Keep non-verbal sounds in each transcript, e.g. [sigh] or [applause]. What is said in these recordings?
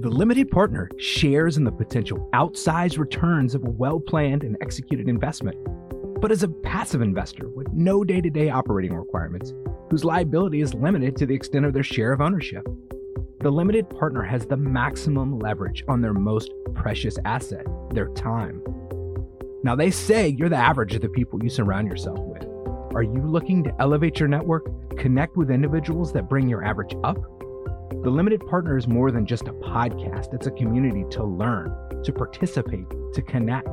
The limited partner shares in the potential outsized returns of a well planned and executed investment, but as a passive investor with no day to day operating requirements, whose liability is limited to the extent of their share of ownership. The limited partner has the maximum leverage on their most precious asset, their time. Now, they say you're the average of the people you surround yourself with. Are you looking to elevate your network, connect with individuals that bring your average up? The Limited Partner is more than just a podcast, it's a community to learn, to participate, to connect.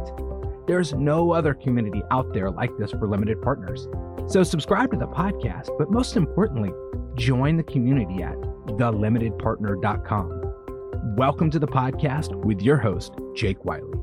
There's no other community out there like this for limited partners. So subscribe to the podcast, but most importantly, join the community at thelimitedpartner.com. Welcome to the podcast with your host, Jake Wiley.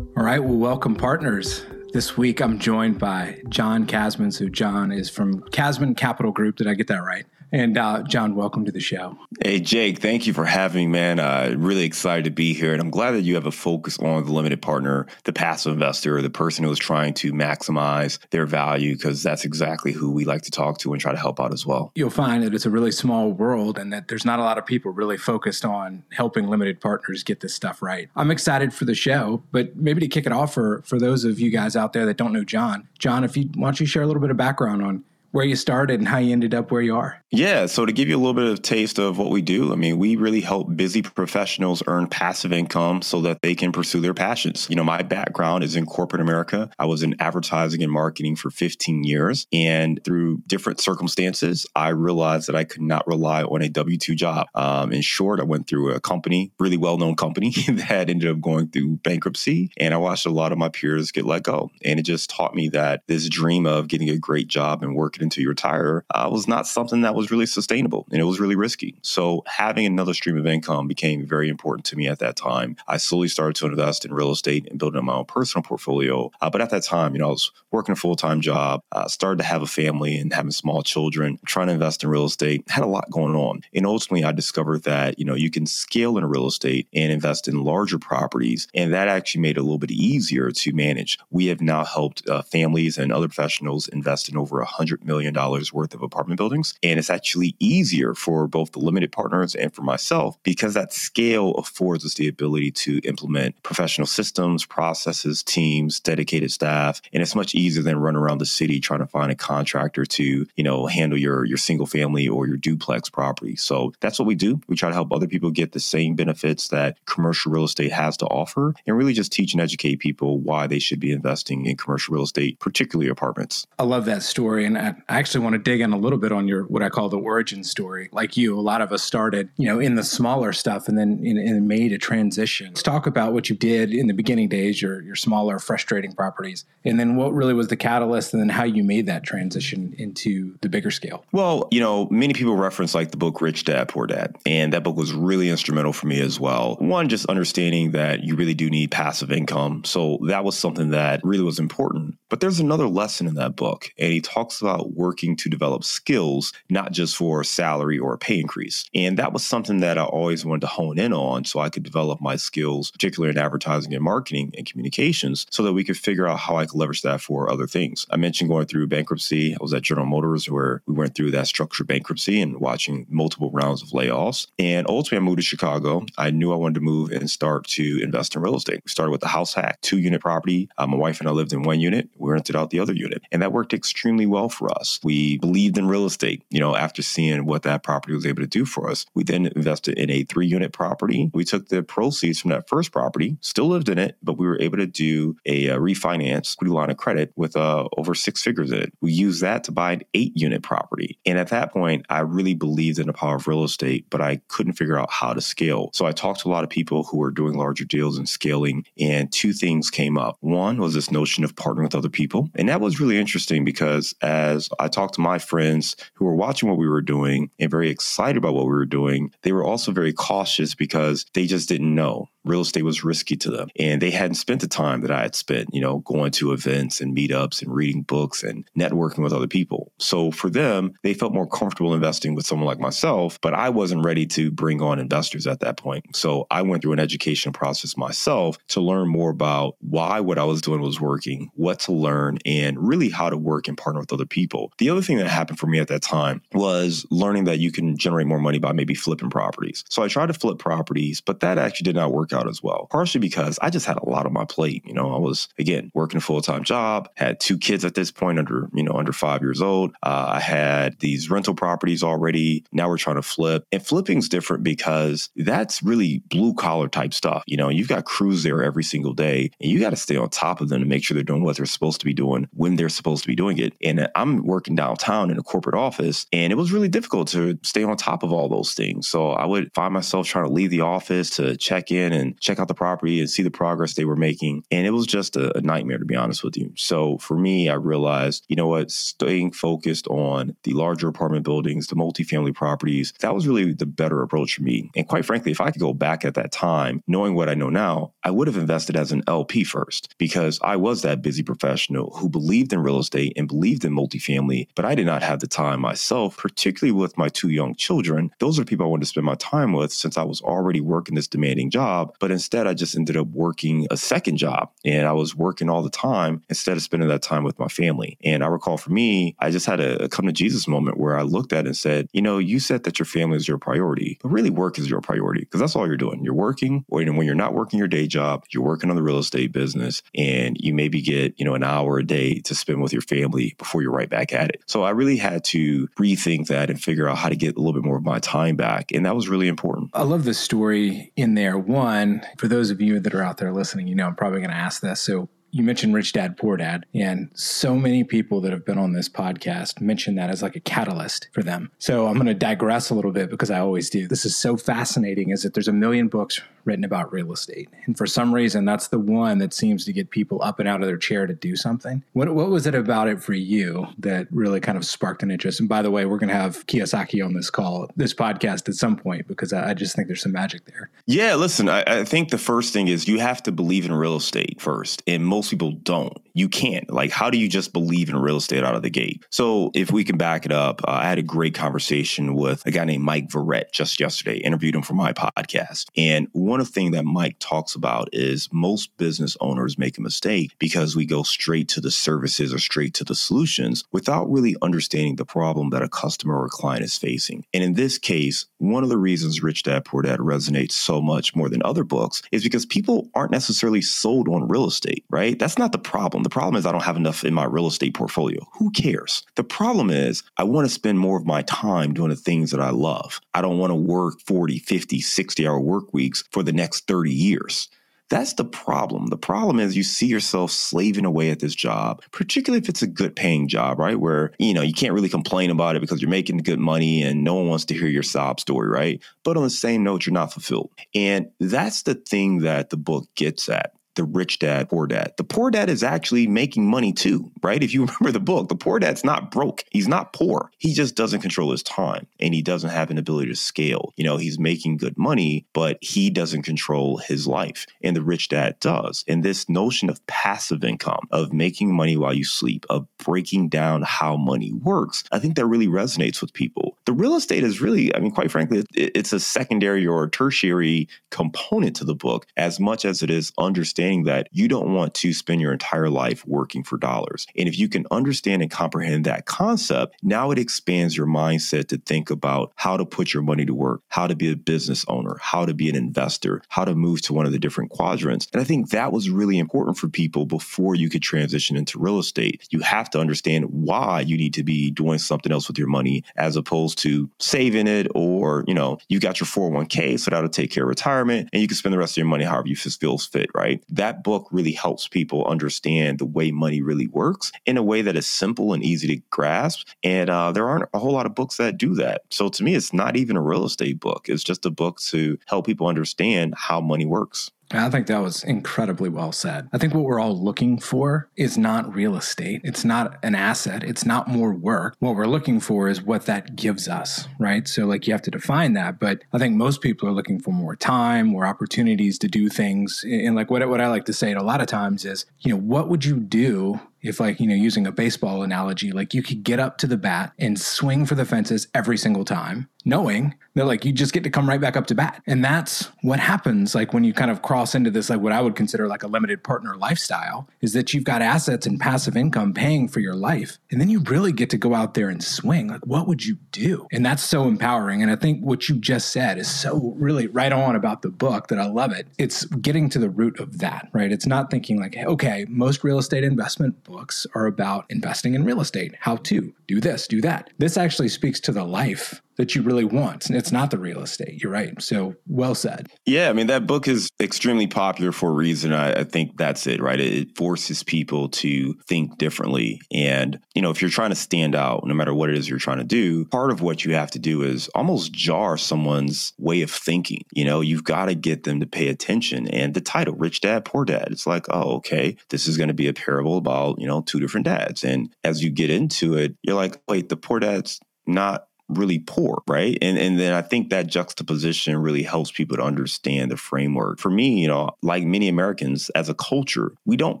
All right, well, welcome, partners. This week I'm joined by John Casmans, So, John is from Casmon Capital Group. Did I get that right? And uh, John, welcome to the show. Hey, Jake, thank you for having me, man. Uh, really excited to be here. And I'm glad that you have a focus on the limited partner, the passive investor, the person who is trying to maximize their value, because that's exactly who we like to talk to and try to help out as well. You'll find that it's a really small world and that there's not a lot of people really focused on helping limited partners get this stuff right. I'm excited for the show, but maybe to kick it off for, for those of you guys out there that don't know John, John, if you why don't you share a little bit of background on where you started and how you ended up where you are. Yeah. So to give you a little bit of taste of what we do, I mean, we really help busy professionals earn passive income so that they can pursue their passions. You know, my background is in corporate America. I was in advertising and marketing for 15 years. And through different circumstances, I realized that I could not rely on a W 2 job. Um, in short, I went through a company, really well known company [laughs] that ended up going through bankruptcy. And I watched a lot of my peers get let go. And it just taught me that this dream of getting a great job and working until you retire uh, was not something that was really sustainable and it was really risky. So having another stream of income became very important to me at that time. I slowly started to invest in real estate and building my own personal portfolio. Uh, but at that time, you know, I was working a full time job, uh, started to have a family and having small children, trying to invest in real estate, had a lot going on. And ultimately, I discovered that, you know, you can scale in real estate and invest in larger properties. And that actually made it a little bit easier to manage. We have now helped uh, families and other professionals invest in over 100 million worth of apartment buildings. And it's actually easier for both the limited partners and for myself because that scale affords us the ability to implement professional systems, processes, teams, dedicated staff. And it's much easier than run around the city trying to find a contractor to, you know, handle your, your single family or your duplex property. So that's what we do. We try to help other people get the same benefits that commercial real estate has to offer and really just teach and educate people why they should be investing in commercial real estate, particularly apartments. I love that story. And actually want to dig in a little bit on your what I call the origin story. Like you, a lot of us started, you know, in the smaller stuff and then in, in made a transition. Let's talk about what you did in the beginning days, your your smaller, frustrating properties, and then what really was the catalyst, and then how you made that transition into the bigger scale. Well, you know, many people reference like the book Rich Dad Poor Dad, and that book was really instrumental for me as well. One, just understanding that you really do need passive income, so that was something that really was important. But there's another lesson in that book, and he talks about working to develop skills, not just for salary or a pay increase. And that was something that I always wanted to hone in on so I could develop my skills, particularly in advertising and marketing and communications, so that we could figure out how I could leverage that for other things. I mentioned going through bankruptcy. I was at General Motors where we went through that structured bankruptcy and watching multiple rounds of layoffs. And ultimately, I moved to Chicago. I knew I wanted to move and start to invest in real estate. We started with the house hack, two unit property. Uh, my wife and I lived in one unit. We rented out the other unit. And that worked extremely well for us. We believed in real estate, you know, after seeing what that property was able to do for us. We then invested in a three unit property. We took the proceeds from that first property, still lived in it, but we were able to do a, uh, refinance, equity line of credit with uh, over six figures in it. We used that to buy an eight unit property. And at that point, I really believed in the power of real estate, but I couldn't figure out how to scale. So I talked to a lot of people who were doing larger deals and scaling, and two things came up. One was this notion of partnering with other people. And that was really interesting because as I talked to my friends who were watching what we were doing and very excited about what we were doing, they were also very cautious because they just didn't know. Real estate was risky to them. And they hadn't spent the time that I had spent, you know, going to events and meetups and reading books and networking with other people. So for them, they felt more comfortable investing with someone like myself, but I wasn't ready to bring on investors at that point. So I went through an education process myself to learn more about why what I was doing was working, what to learn, and really how to work and partner with other people. The other thing that happened for me at that time was learning that you can generate more money by maybe flipping properties. So I tried to flip properties, but that actually did not work out as well. Partially because I just had a lot on my plate. You know, I was again working a full time job, had two kids at this point under you know under five years old. Uh, I had these rental properties already. Now we're trying to flip, and flipping's different because that's really blue collar type stuff. You know, you've got crews there every single day, and you got to stay on top of them to make sure they're doing what they're supposed to be doing when they're supposed to be doing it. And I'm working downtown in a corporate office, and it was really difficult to stay on top of all those things. So I would find myself trying to leave the office to check in and check out the property and see the progress they were making. And it was just a, a nightmare, to be honest with you. So for me, I realized, you know what, staying focused on the larger apartment buildings, the multifamily properties, that was really the better approach for me. And quite frankly, if I could go back at that time, knowing what I know now, I would have invested as an LP first because I was that busy professional who believed in real estate and believed in multifamily, but I did not have the time myself, particularly with my two young children. Those are people I wanted to spend my time with since I was already working this demanding job. But instead, I just ended up working a second job and I was working all the time instead of spending that time with my family. And I recall for me, I just had a, come to Jesus moment where I looked at it and said, you know, you said that your family is your priority, but really work is your priority because that's all you're doing. You're working, or when you're not working your day job, you're working on the real estate business and you maybe get, you know, an hour a day to spend with your family before you're right back at it. So I really had to rethink that and figure out how to get a little bit more of my time back. And that was really important. I love the story in there. One, for those of you that are out there listening, you know, I'm probably going to ask this. So you mentioned Rich Dad Poor Dad, and so many people that have been on this podcast mention that as like a catalyst for them. So I'm going to digress a little bit because I always do. This is so fascinating is that there's a million books written about real estate. And for some reason, that's the one that seems to get people up and out of their chair to do something. What, what was it about it for you that really kind of sparked an interest? And by the way, we're going to have Kiyosaki on this call, this podcast at some point, because I, I just think there's some magic there. Yeah, listen, I, I think the first thing is you have to believe in real estate first. And most people don't. You can't. Like, how do you just believe in real estate out of the gate? So, if we can back it up, uh, I had a great conversation with a guy named Mike Verrett just yesterday, interviewed him for my podcast. And one of the things that Mike talks about is most business owners make a mistake because we go straight to the services or straight to the solutions without really understanding the problem that a customer or client is facing. And in this case, one of the reasons Rich Dad Poor Dad resonates so much more than other books is because people aren't necessarily sold on real estate, right? That's not the problem. The problem is I don't have enough in my real estate portfolio. Who cares? The problem is I want to spend more of my time doing the things that I love. I don't want to work 40, 50, 60 hour work weeks for the next 30 years. That's the problem. The problem is you see yourself slaving away at this job, particularly if it's a good paying job, right? Where, you know, you can't really complain about it because you're making good money and no one wants to hear your sob story, right? But on the same note, you're not fulfilled. And that's the thing that the book gets at the rich dad, poor dad. The poor dad is actually making money too, right? If you [laughs] remember the book, the poor dad's not broke. He's not poor. He just doesn't control his time and he doesn't have an ability to scale. You know, he's making good money, but he doesn't control his life. And the rich dad does. And this notion of passive income, of making money while you sleep, of breaking down how money works, I think that really resonates with people. The real estate is really, I mean, quite frankly, it's a secondary or tertiary component to the book as much as it is understanding understanding that you don't want to spend your entire life working for dollars. And if you can understand and comprehend that concept, now it expands your mindset to think about how to put your money to work, how to be a business owner, how to be an investor, how to move to one of the different quadrants. And I think that was really important for people before you could transition into real estate. You have to understand why you need to be doing something else with your money as opposed to saving it or, you know, you got your 401k, so that'll take care of retirement and you can spend the rest of your money however you feel fit, right? That book really helps people understand the way money really works in a way that is simple and easy to grasp. And uh, there aren't a whole lot of books that do that. So to me, it's not even a real estate book. It's just a book to help people understand how money works. I think that was incredibly well said. I think what we're all looking for is not real estate. It's not an asset. It's not more work. What we're looking for is what that gives us, right? So, like, you have to define that. But I think most people are looking for more time, more opportunities to do things. And, like, what, what I like to say a lot of times is, you know, what would you do if like you know using a baseball analogy like you could get up to the bat and swing for the fences every single time knowing that like you just get to come right back up to bat. And that's what happens like when you kind of cross into this like what I would consider like a limited partner lifestyle is that you've got assets and passive income paying for your life. And then you really get to go out there and swing. Like what would you do? And that's so empowering. And I think what you just said is so really right on about the book that I love it. It's getting to the root of that, right? It's not thinking like, okay, most real estate investment books are about investing in real estate, how to do this, do that. This actually speaks to the life that you really want. And it's not the real estate. You're right. So well said. Yeah. I mean, that book is extremely popular for a reason. I, I think that's it, right? It, it forces people to think differently. And, you know, if you're trying to stand out, no matter what it is you're trying to do, part of what you have to do is almost jar someone's way of thinking. You know, you've got to get them to pay attention. And the title, Rich Dad, Poor Dad, it's like, oh, okay, this is going to be a parable about, you know, two different dads. And as you get into it, you're like, wait, the poor dad's not really poor, right? And and then I think that juxtaposition really helps people to understand the framework. For me, you know, like many Americans as a culture, we don't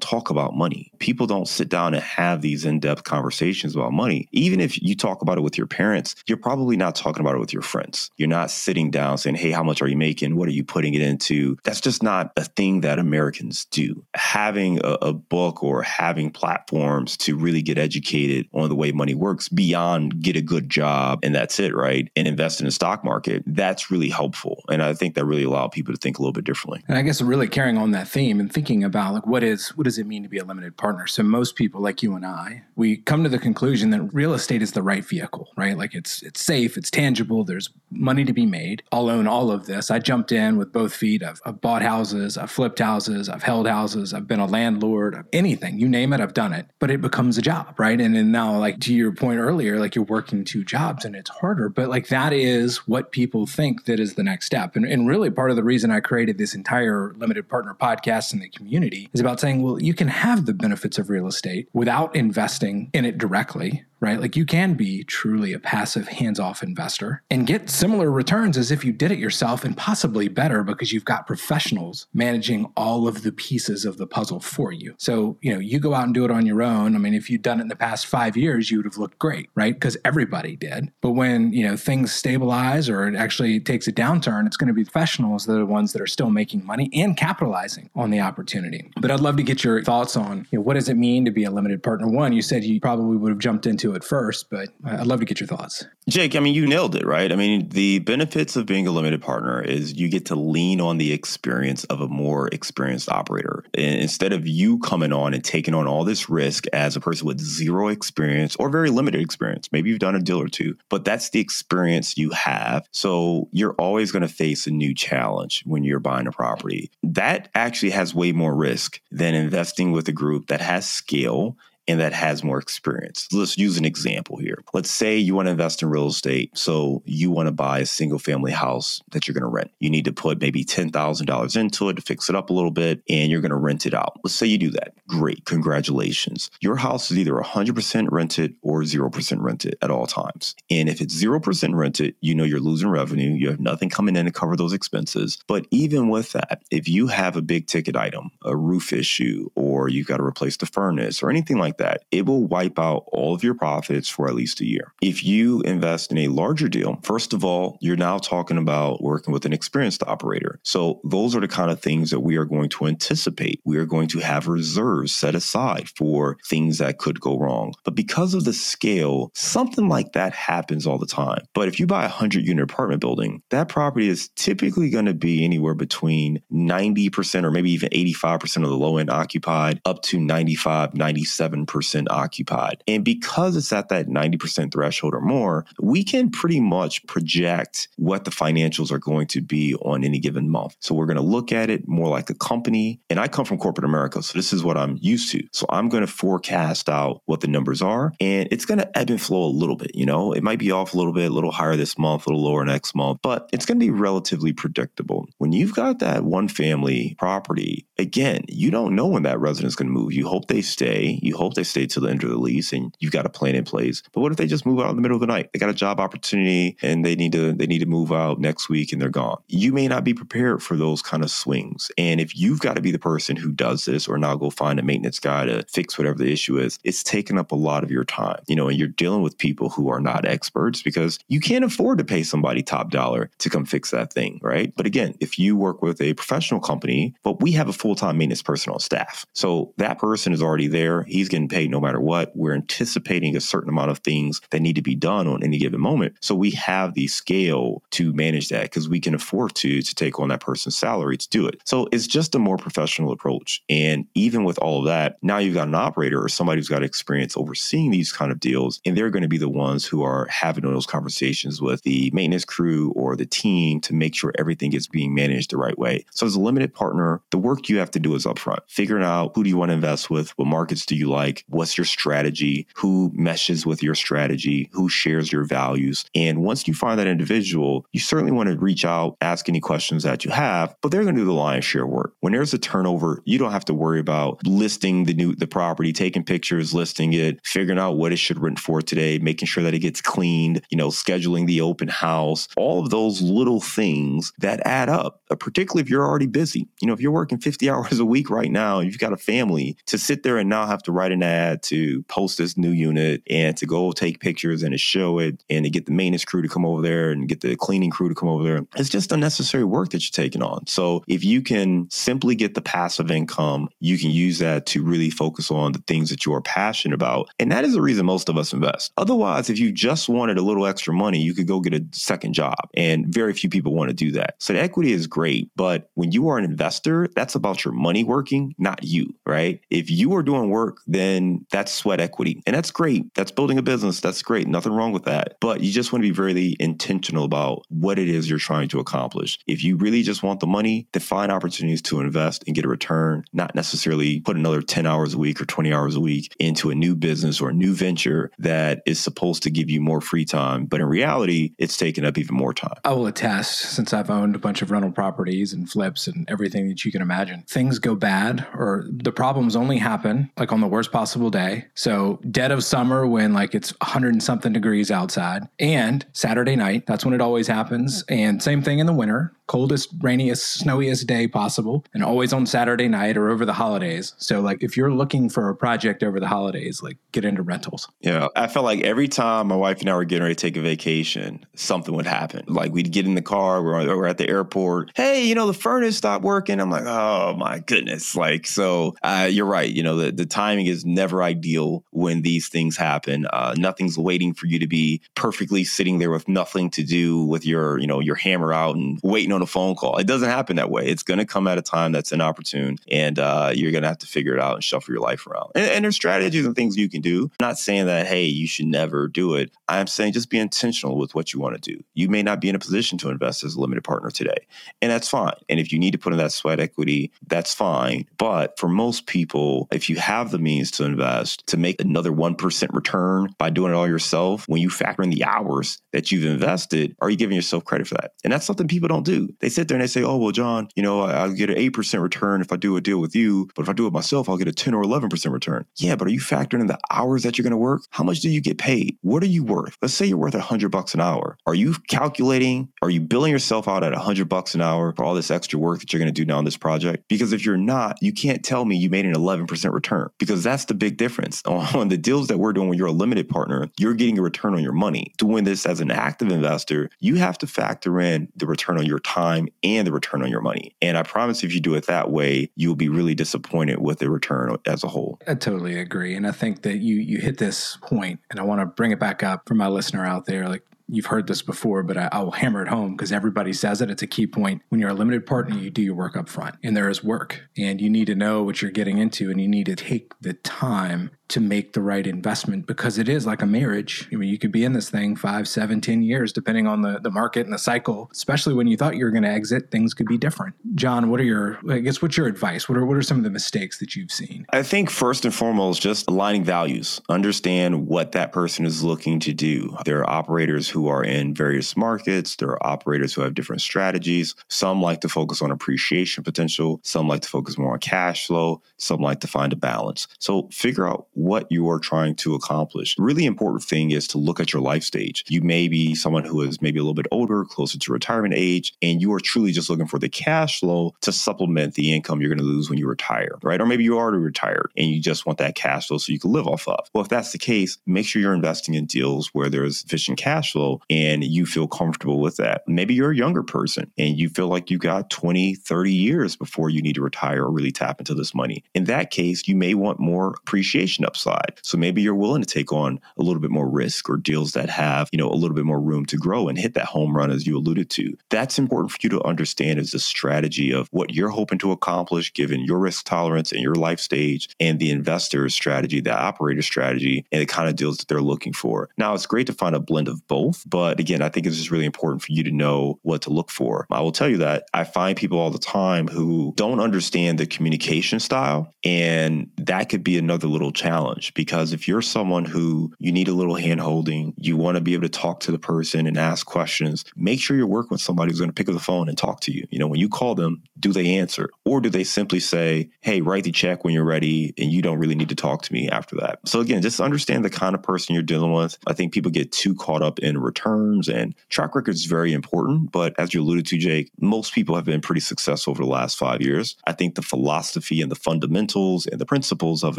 talk about money. People don't sit down and have these in-depth conversations about money. Even if you talk about it with your parents, you're probably not talking about it with your friends. You're not sitting down saying, "Hey, how much are you making? What are you putting it into?" That's just not a thing that Americans do. Having a, a book or having platforms to really get educated on the way money works beyond get a good job and that's it, right? And invest in the stock market, that's really helpful. And I think that really allowed people to think a little bit differently. And I guess really carrying on that theme and thinking about like what is what does it mean to be a limited partner? So most people like you and I, we come to the conclusion that real estate is the right vehicle, right? Like it's it's safe, it's tangible, there's money to be made. I'll own all of this. I jumped in with both feet. I've, I've bought houses, I've flipped houses, I've held houses, I've been a landlord, anything, you name it, I've done it. But it becomes a job, right? And then now, like to your point earlier, like you're working two jobs and it's harder, but like that is what people think that is the next step. And, and really part of the reason I created this entire limited partner podcast in the community is about saying, well, you can have the benefits of real estate without investing in it directly right? Like you can be truly a passive, hands off investor and get similar returns as if you did it yourself and possibly better because you've got professionals managing all of the pieces of the puzzle for you. So, you know, you go out and do it on your own. I mean, if you'd done it in the past five years, you would have looked great, right? Because everybody did. But when, you know, things stabilize or it actually takes a downturn, it's going to be professionals that are the ones that are still making money and capitalizing on the opportunity. But I'd love to get your thoughts on you know, what does it mean to be a limited partner? One, you said you probably would have jumped into it first, but I'd love to get your thoughts. Jake, I mean, you nailed it, right? I mean, the benefits of being a limited partner is you get to lean on the experience of a more experienced operator. And instead of you coming on and taking on all this risk as a person with zero experience or very limited experience, maybe you've done a deal or two, but that's the experience you have. So you're always going to face a new challenge when you're buying a property. That actually has way more risk than investing with a group that has scale and that has more experience. Let's use an example here. Let's say you want to invest in real estate. So you want to buy a single family house that you're going to rent. You need to put maybe $10,000 into it to fix it up a little bit and you're going to rent it out. Let's say you do that. Great. Congratulations. Your house is either 100% rented or 0% rented at all times. And if it's 0% rented, you know you're losing revenue. You have nothing coming in to cover those expenses. But even with that, if you have a big ticket item, a roof issue, or you've got to replace the furnace or anything like that, it will wipe out all of your profits for at least a year. If you invest in a larger deal, first of all, you're now talking about working with an experienced operator. So those are the kind of things that we are going to anticipate. We are going to have reserves set aside for things that could go wrong. But because of the scale, something like that happens all the time. But if you buy a 100 unit apartment building, that property is typically going to be anywhere between 90% or maybe even 85% of the low end occupied up to 95, 97 percent occupied. And because it's at that 90% threshold or more, we can pretty much project what the financials are going to be on any given month. So we're going to look at it more like a company. And I come from corporate America, so this is what I'm used to. So I'm going to forecast out what the numbers are, and it's going to ebb and flow a little bit. You know, it might be off a little bit, a little higher this month, a little lower next month, but it's going to be relatively predictable. When you've got that one family property, again, you don't know when that resident's going to move. You hope they stay. You hope they stay till the end of the lease and you've got a plan in place. But what if they just move out in the middle of the night? They got a job opportunity and they need to they need to move out next week and they're gone. You may not be prepared for those kind of swings. And if you've got to be the person who does this or now go find a maintenance guy to fix whatever the issue is, it's taking up a lot of your time. You know, and you're dealing with people who are not experts because you can't afford to pay somebody top dollar to come fix that thing, right? But again, if you work with a professional company, but we have a full-time maintenance person on staff. So that person is already there. He's getting paid no matter what. We're anticipating a certain amount of things that need to be done on any given moment. So we have the scale to manage that because we can afford to to take on that person's salary to do it. So it's just a more professional approach. And even with all of that, now you've got an operator or somebody who's got experience overseeing these kind of deals, and they're going to be the ones who are having those conversations with the maintenance crew or the team to make sure everything is being managed the right way. So as a limited partner, the work you have to do is upfront. Figuring out who do you want to invest with, what markets do you like, what's your strategy, who meshes with your strategy, who shares your values. And once you find that individual, you certainly want to reach out, ask any questions that you have, but they're going to do the lion's share work. When there's a turnover, you don't have to worry about listing the new the property, taking pictures, listing it, figuring out what it should rent for today, making sure that it gets cleaned, you know, scheduling the open house, all of those little things that add up, uh, particularly if you're already busy. You know, if you're working 50 [laughs] hours a week right now, you've got a family to sit there and now have to write an ad to post this new unit and to go take pictures and to show it and to get the maintenance crew to come over there and get the cleaning crew to come over there. It's just unnecessary work that you're taking on. So if you can simply get the passive income, you can use that to really focus on the things that you are passionate about. And that is the reason most of us invest. Otherwise, if you just wanted a little extra money, you could go get a second job. And very few people want to do that. So the equity is great. But when you are an investor, that's about your money working, not you, right? If you are doing work, then that's sweat equity. And that's great. That's building a business. That's great. Nothing wrong with that. But you just want to be very intentional about what it is you're trying to accomplish. If you really just want the money, then find opportunities to invest and get a return, not necessarily put another 10 hours a week or 20 hours a week into a new business or a new venture that is supposed to give you more free time. But in reality, it's taking up even more time. I will attest, since I've owned a bunch of rental properties and flips and everything that you can imagine, things go bad or the problems only happen like on the worst possible day. So, dead of summer when like it's 100 and something degrees outside, and Saturday night, that's when it always happens. And same thing in the winter coldest, rainiest, snowiest day possible, and always on Saturday night or over the holidays. So, like, if you're looking for a project over the holidays, like, get into rentals. Yeah, I felt like every time my wife and I were getting ready to take a vacation, something would happen. Like, we'd get in the car, we're, we're at the airport. Hey, you know, the furnace stopped working. I'm like, oh my goodness. Like, so uh, you're right. You know, the, the timing is never ideal when these things happen. Uh, nothing's waiting for you to be perfectly sitting there with nothing to do with your, you know, your hammer out and waiting on a phone call. It doesn't happen that way. It's going to come at a time that's inopportune, and uh, you're going to have to figure it out and shuffle your life around. And, and there's strategies and things you can do. I'm not saying that hey, you should never do it. I'm saying just be intentional with what you want to do. You may not be in a position to invest as a limited partner today, and that's fine. And if you need to put in that sweat equity, that's fine. But for most people, if you have the means to invest to make another one percent return by doing it all yourself, when you factor in the hours that you've invested, are you giving yourself credit for that? And that's something people don't do. They sit there and they say, oh, well, John, you know, I'll get an 8% return if I do a deal with you. But if I do it myself, I'll get a 10 or 11% return. Yeah, but are you factoring in the hours that you're going to work? How much do you get paid? What are you worth? Let's say you're worth 100 bucks an hour. Are you calculating, are you billing yourself out at 100 bucks an hour for all this extra work that you're going to do now on this project? Because if you're not, you can't tell me you made an 11% return because that's the big difference. [laughs] On the deals that we're doing when you're a limited partner, you're getting a return on your money. Doing this as an active investor, you have to factor in the return on your time and the return on your money. And I promise if you do it that way, you'll be really disappointed with the return as a whole. I totally agree. And I think that you you hit this point and I want to bring it back up for my listener out there. Like you've heard this before, but I will hammer it home because everybody says it. It's a key point. When you're a limited partner, you do your work up front and there is work and you need to know what you're getting into and you need to take the time to make the right investment because it is like a marriage. I mean, you could be in this thing five, seven, ten years, depending on the, the market and the cycle, especially when you thought you were going to exit, things could be different. John, what are your, I guess, what's your advice? What are, what are some of the mistakes that you've seen? I think first and foremost, just aligning values, understand what that person is looking to do. There are operators who are in various markets, there are operators who have different strategies. Some like to focus on appreciation potential, some like to focus more on cash flow, some like to find a balance. So figure out what you are trying to accomplish. Really important thing is to look at your life stage. You may be someone who is maybe a little bit older, closer to retirement age, and you are truly just looking for the cash flow to supplement the income you're going to lose when you retire, right? Or maybe you are already retired and you just want that cash flow so you can live off of. Well, if that's the case, make sure you're investing in deals where there's efficient cash flow and you feel comfortable with that. Maybe you're a younger person and you feel like you got 20, 30 years before you need to retire or really tap into this money. In that case, you may want more appreciation upside. So maybe you're willing to take on a little bit more risk or deals that have, you know, a little bit more room to grow and hit that home run as you alluded to. That's important for you to understand as a strategy of what you're hoping to accomplish given your risk tolerance and your life stage and the investor's strategy, the operator strategy, and the kind of deals that they're looking for. Now, it's great to find a blend of both, but again, I think it's just really important for you to know what to look for. I will tell you that I find people all the time who don't understand the communication style, and that could be another little challenge because if you're someone who you need a little hand holding, you want to be able to talk to the person and ask questions, make sure you're working with somebody who's going to pick up the phone and talk to you. You know, when you call them, do they answer? Or do they simply say, hey, write the check when you're ready and you don't really need to talk to me after that? So again, just understand the kind of person you're dealing with. I think people get too caught up in returns and track record is very important. But as you alluded to, Jake, most people have been pretty successful over the last five years. I think the philosophy and the fundamentals and the principles of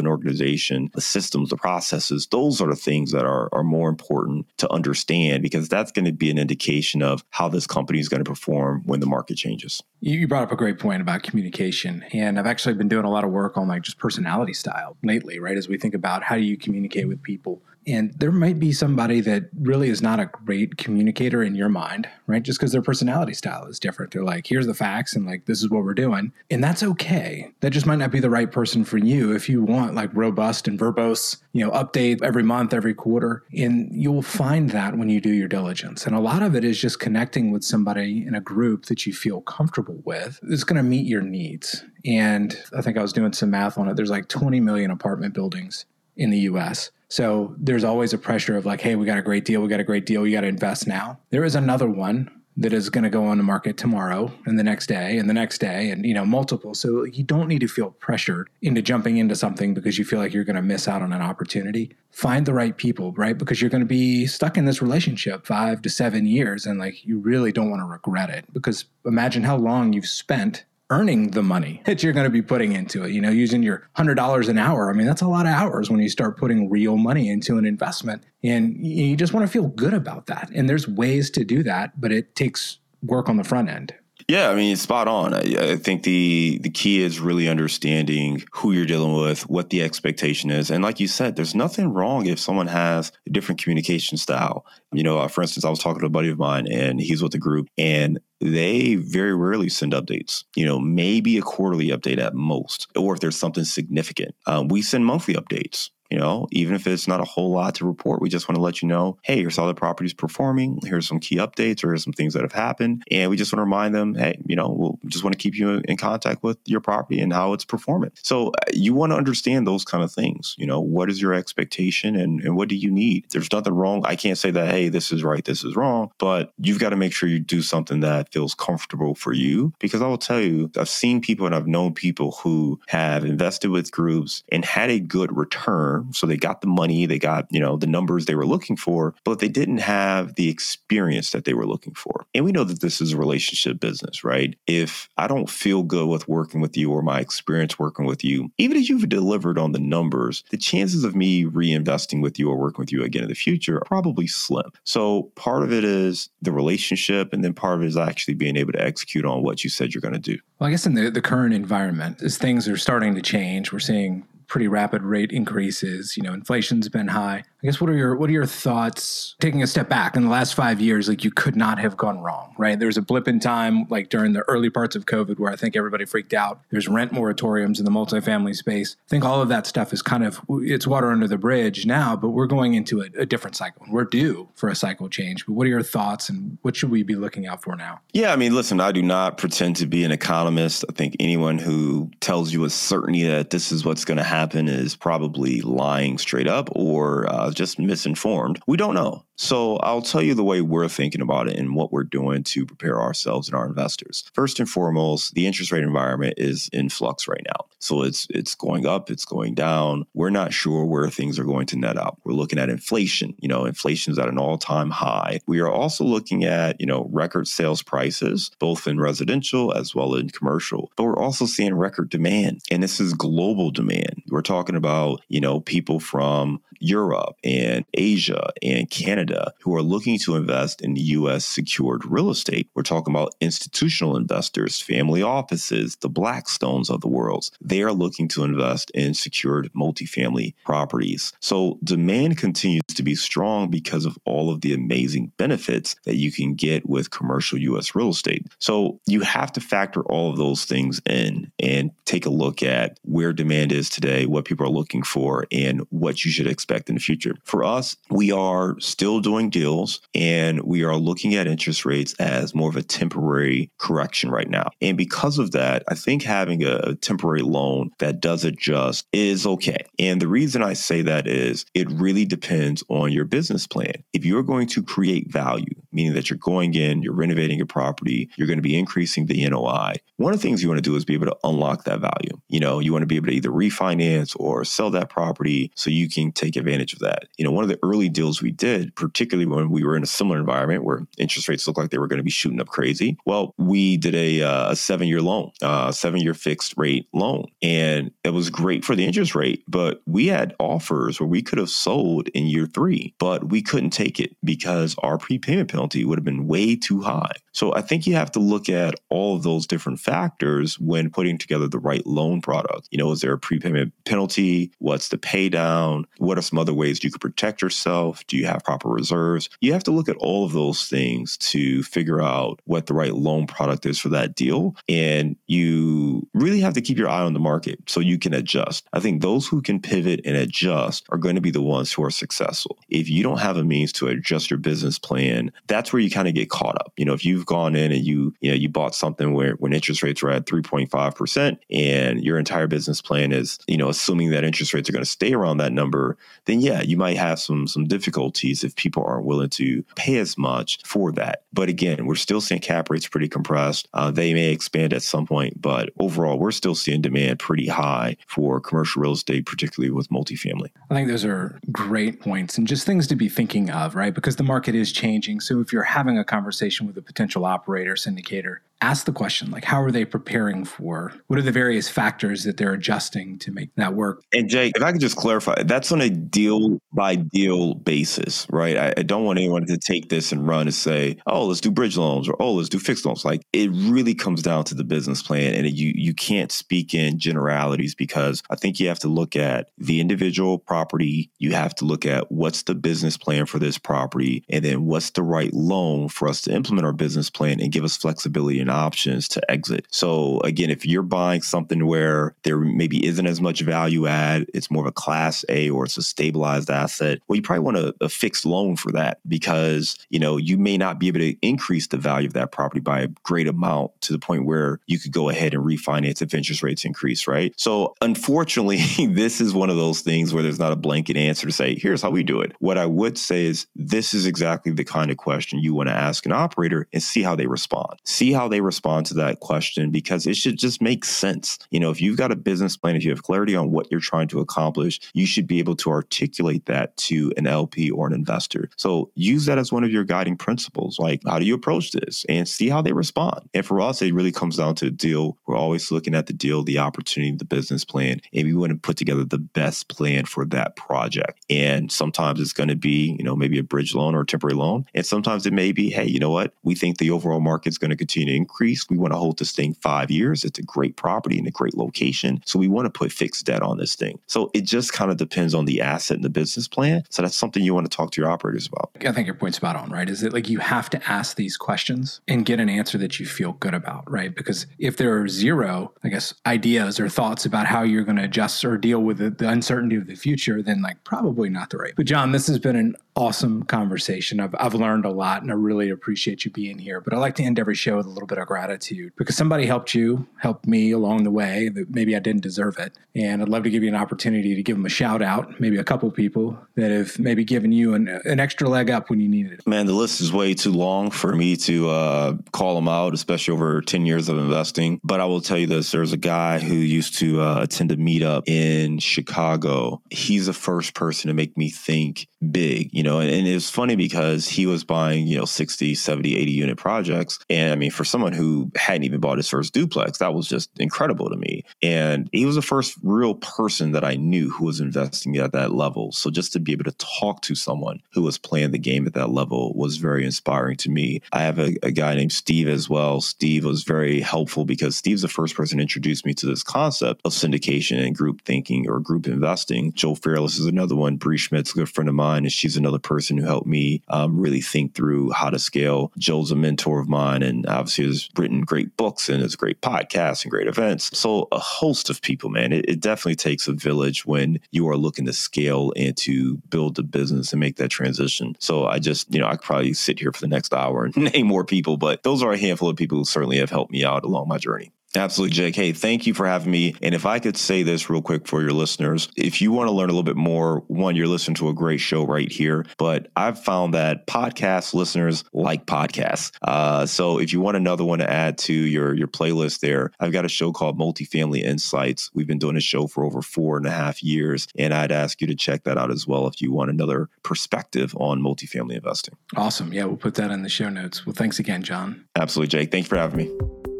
an organization, the systems, the processes, those are the things that are, are more important to understand because that's going to be an indication of how this company is going to perform when the market changes. You brought up a great point about communication. And I've actually been doing a lot of work on like just personality style lately, right? As we think about how do you communicate with people and there might be somebody that really is not a great communicator in your mind, right? Just because their personality style is different. They're like, here's the facts and like, this is what we're doing. And that's okay. That just might not be the right person for you if you want like robust and verbose, you know, update every month, every quarter. And you'll find that when you do your diligence. And a lot of it is just connecting with somebody in a group that you feel comfortable with. It's going to meet your needs. And I think I was doing some math on it. There's like 20 million apartment buildings in the US. So there's always a pressure of like, hey, we got a great deal, we got a great deal, you got to invest now. There is another one that is going to go on the market tomorrow and the next day and the next day and you know multiple. So you don't need to feel pressured into jumping into something because you feel like you're going to miss out on an opportunity. Find the right people right? Because you're going to be stuck in this relationship 5 to 7 years and like you really don't want to regret it because imagine how long you've spent earning the money [laughs] that you're going to be putting into it. You know, using your $100 an hour. I mean, that's a lot of hours when you start putting real money into an investment. And you just want to feel good about that. And there's ways to do that, but it takes work on the front end. Yeah, I mean, spot on. I, I, think the the key is really understanding who you're dealing with, what the expectation is, and like you said, there's nothing wrong if someone has a different communication style. You know, uh, for instance, I was talking to a buddy of mine, and he's with the group, and they very rarely send updates. You know, maybe a quarterly update at most, or if there's something significant. Um, we send monthly updates. You know, even if it's not a whole lot to report, we just want to let you know, hey, here's how the property's performing. Here's some key updates or here's some things that have happened. And we just want to remind them, hey, you know, we'll just want to keep you in contact with your property and how it's performing. So uh, you want to understand those kind of things. You know, what is your expectation and, and what do you need? There's nothing wrong. I can't say that, hey, this is right, this is wrong, but you've got to make sure you do something that feels comfortable for you. Because I will tell you, I've seen people and I've known people who have invested with groups and had a good return so they got the money, they got, you know, the numbers they were looking for, but they didn't have the experience that they were looking for. And we know that this is a relationship business, right? If I don't feel good with working with you or my experience working with you, even if you've delivered on the numbers, the chances of me reinvesting with you or working with you again in the future are probably slim. So part of it is the relationship, and then part of it is actually being able to execute on what you said you're going to do. Well, I guess in the, the current environment, as things are starting to change, we're seeing pretty rapid rate increases. You know, inflation's been high. I guess what are your what are your thoughts taking a step back in the last five years? Like you could not have gone wrong, right? There was a blip in time, like during the early parts of COVID, where I think everybody freaked out. There's rent moratoriums in the multifamily space. I think all of that stuff is kind of it's water under the bridge now, but we're going into a, a different cycle. We're due for a cycle change. But what are your thoughts, and what should we be looking out for now? Yeah, I mean, listen, I do not pretend to be an economist. I think anyone who tells you with certainty that this is what's going to happen is probably lying straight up or uh, just misinformed. We don't know. So I'll tell you the way we're thinking about it and what we're doing to prepare ourselves and our investors. First and foremost, the interest rate environment is in flux right now. So it's it's going up, it's going down. We're not sure where things are going to net out. We're looking at inflation. You know, inflation is at an all-time high. We are also looking at, you know, record sales prices, both in residential as well in commercial. But we're also seeing record demand. And this is global demand. We're talking about, you know, people from Europe and Asia and Canada who are looking to invest in US secured real estate. We're talking about institutional investors, family offices, the Blackstones of the world. They are looking to invest in secured multifamily properties. So demand continues to be strong because of all of the amazing benefits that you can get with commercial US real estate. So you have to factor all of those things in and take a look at where demand is today, what people are looking for, and what you should expect in the future. For us, we are still doing deals and we are looking at interest rates as more of a temporary correction right now. And because of that, I think having a temporary loan that does adjust is okay. And the reason I say that is it really depends on your business plan. If you're going to create value, meaning that you're going in, you're renovating a property, you're going to be increasing the NOI. One of the things you want to do is be able to unlock that value. You know, you want to be able to either refinance or sell that property so you can take advantage of that. You know, one of the early deals we did, particularly when we were in a similar environment where interest rates looked like they were going to be shooting up crazy, well, we did a, uh, a seven year loan, uh, seven year fixed rate loan. And it was great for the interest rate, but we had offers where we could have sold in year three, but we couldn't take it because our prepayment penalty would have been way too high. So I think you have to look at all of those different factors when putting together the right loan product. You know, is there a prepayment penalty? What's the pay down? What are some other ways you could protect yourself? Do you have proper reserves? You have to look at all of those things to figure out what the right loan product is for that deal. And you really have to keep your eye on the market so you can adjust. I think those who can pivot and adjust are going to be the ones who are successful. If you don't have a means to adjust your business plan, that's where you kind of get caught up. You know, if you've gone in and you, you know, you bought something where when interest rates were at 3.5% and your entire business plan is, you know, assuming that interest rates are going to stay around that number, then yeah, you might have some some difficulties if people aren't willing to pay as much for that. But again, we're still seeing cap rates pretty compressed. Uh, they may expand at some point, but overall, we're still seeing demand pretty high for commercial real estate, particularly with multifamily. I think those are great points and just things to be thinking of, right? Because the market is changing. So if you're having a conversation with a potential operator, syndicator, ask the question like how are they preparing for what are the various factors that they're adjusting to make that work? And jake if i could just clarify that's on a deal by deal basis right? I, I, don't want anyone to take this and run and say oh let's do bridge loans or oh let's do fixed loans. Like it really comes down to the business plan and you you can't speak in generalities because i think you have to look at the individual property you have to look at what's the business plan for this property and then what's the right loan for us to implement our business plan and give us flexibility and options to exit. So again, if you're buying something where there maybe isn't as much value add, it's more of a class A or it's a stabilized asset, well, you probably want a, a fixed loan for that because, you know, you may not be able to increase the value of that property by a great amount to the point where you could go ahead and refinance if interest rates increase, right? So unfortunately, [laughs] this is one of those things where there's not a blanket answer to say, here's how we do it. What I would say is this is exactly the kind of question you want to ask an operator and see how they respond. See how they respond to that question because it should just make sense. You know, if you've got a business plan, if you have clarity on what you're trying to accomplish, you should be able to articulate that to an LP or an investor. So use that as one of your guiding principles. Like, how do you approach this and see how they respond? And for us, it really comes down to a deal We're always looking at the deal, the opportunity, the business plan, and we want to put together the best plan for that project. And sometimes it's going to be, you know, maybe a bridge loan or a temporary loan. And sometimes it may be, hey, you know what? We think the overall market's going to continue to increase. We want to hold this thing five years. It's a great property in a great location. So we want to put fixed debt on this thing. So it just kind of depends on the asset and the business plan. So that's something you want to talk to your operators about. I think your point's spot on, right? Is it like you have to ask these questions and get an answer that you feel good about, right? Because if there are zero, I guess, ideas or thoughts about how you're going to adjust or deal with the, the uncertainty of the future, then like probably not the right. But John, this has been an awesome conversation. I've, I've learned a lot and I really appreciate you being here. But I like to end every show with a little bit of gratitude because somebody helped you, helped me along the way that maybe I didn't deserve it. And I'd love to give you an opportunity to give them a shout out, maybe a couple people that have maybe given you an, an extra leg up when you needed it. Man, the list is way too long for me to uh, call them out, especially over 10 years of investing. But I will tell you this there's a guy who used to uh, attend a meetup in Chicago. He's the first person to make me think big, you know, and, and it was funny because he was buying, you know, 60, 70, 80 unit projects. And I mean, for someone who hadn't even bought his first duplex, that was just incredible to me. And he was the first real person that I knew who was investing at that level. So just to be able to talk to someone who was playing the game at that level was very inspiring to me. I have a, a guy named Steve as well. Steve was very helpful because Steve's the first person to introduce me to this concept of syndication and group thinking or group investing. Joe Fairless is another one. Bree Schmidt's a good friend of mine and she's another person who helped me um, really think through how to scale. Joe's a mentor of mine and obviously has written great books and has great podcasts and great events. So a host of people, man. It, it definitely takes a village when you are looking to scale and to build a business and make that transition. So I just, you know, I could probably sit here for the next hour and [laughs] name more people, but those are a handful of people who certainly have helped me out along my journey. Absolutely, Jake. Hey, thank you for having me. And if I could say this real quick for your listeners, if you want to learn a little bit more, one, you're listening to a great show right here. But I've found that podcast listeners like podcasts. Uh, so if you want another one to add to your your playlist, there, I've got a show called Multifamily Insights. We've been doing a show for over four and a half years, and I'd ask you to check that out as well if you want another perspective on multifamily investing. Awesome. Yeah, we'll put that in the show notes. Well, thanks again, John. Absolutely, Jake. Thank you for having me.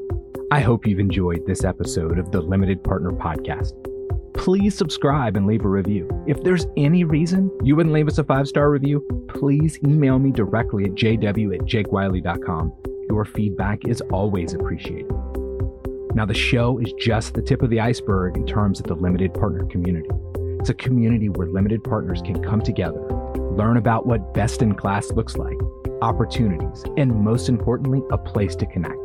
I hope you've enjoyed this episode of the Limited Partner Podcast. Please subscribe and leave a review. If there's any reason you wouldn't leave us a five star review, please email me directly at jw at jakewiley.com. Your feedback is always appreciated. Now, the show is just the tip of the iceberg in terms of the limited partner community. It's a community where limited partners can come together, learn about what best in class looks like, opportunities, and most importantly, a place to connect.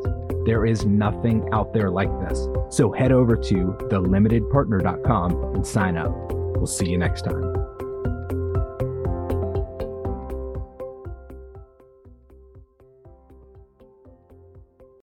There is nothing out there like this. So head over to thelimitedpartner.com and sign up. We'll see you next time.